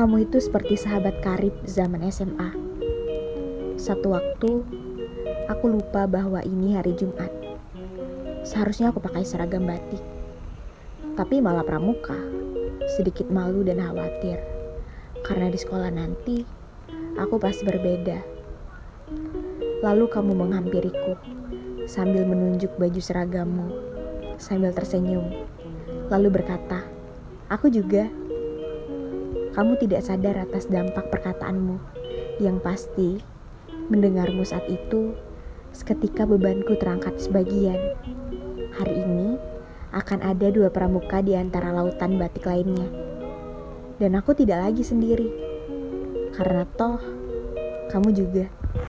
Kamu itu seperti sahabat karib zaman SMA. Satu waktu, aku lupa bahwa ini hari Jumat. Seharusnya aku pakai seragam batik. Tapi malah pramuka. Sedikit malu dan khawatir. Karena di sekolah nanti, aku pasti berbeda. Lalu kamu menghampiriku sambil menunjuk baju seragammu, sambil tersenyum. Lalu berkata, "Aku juga." Kamu tidak sadar atas dampak perkataanmu yang pasti mendengarmu saat itu seketika bebanku terangkat sebagian. Hari ini akan ada dua pramuka di antara lautan batik lainnya. Dan aku tidak lagi sendiri. Karena toh kamu juga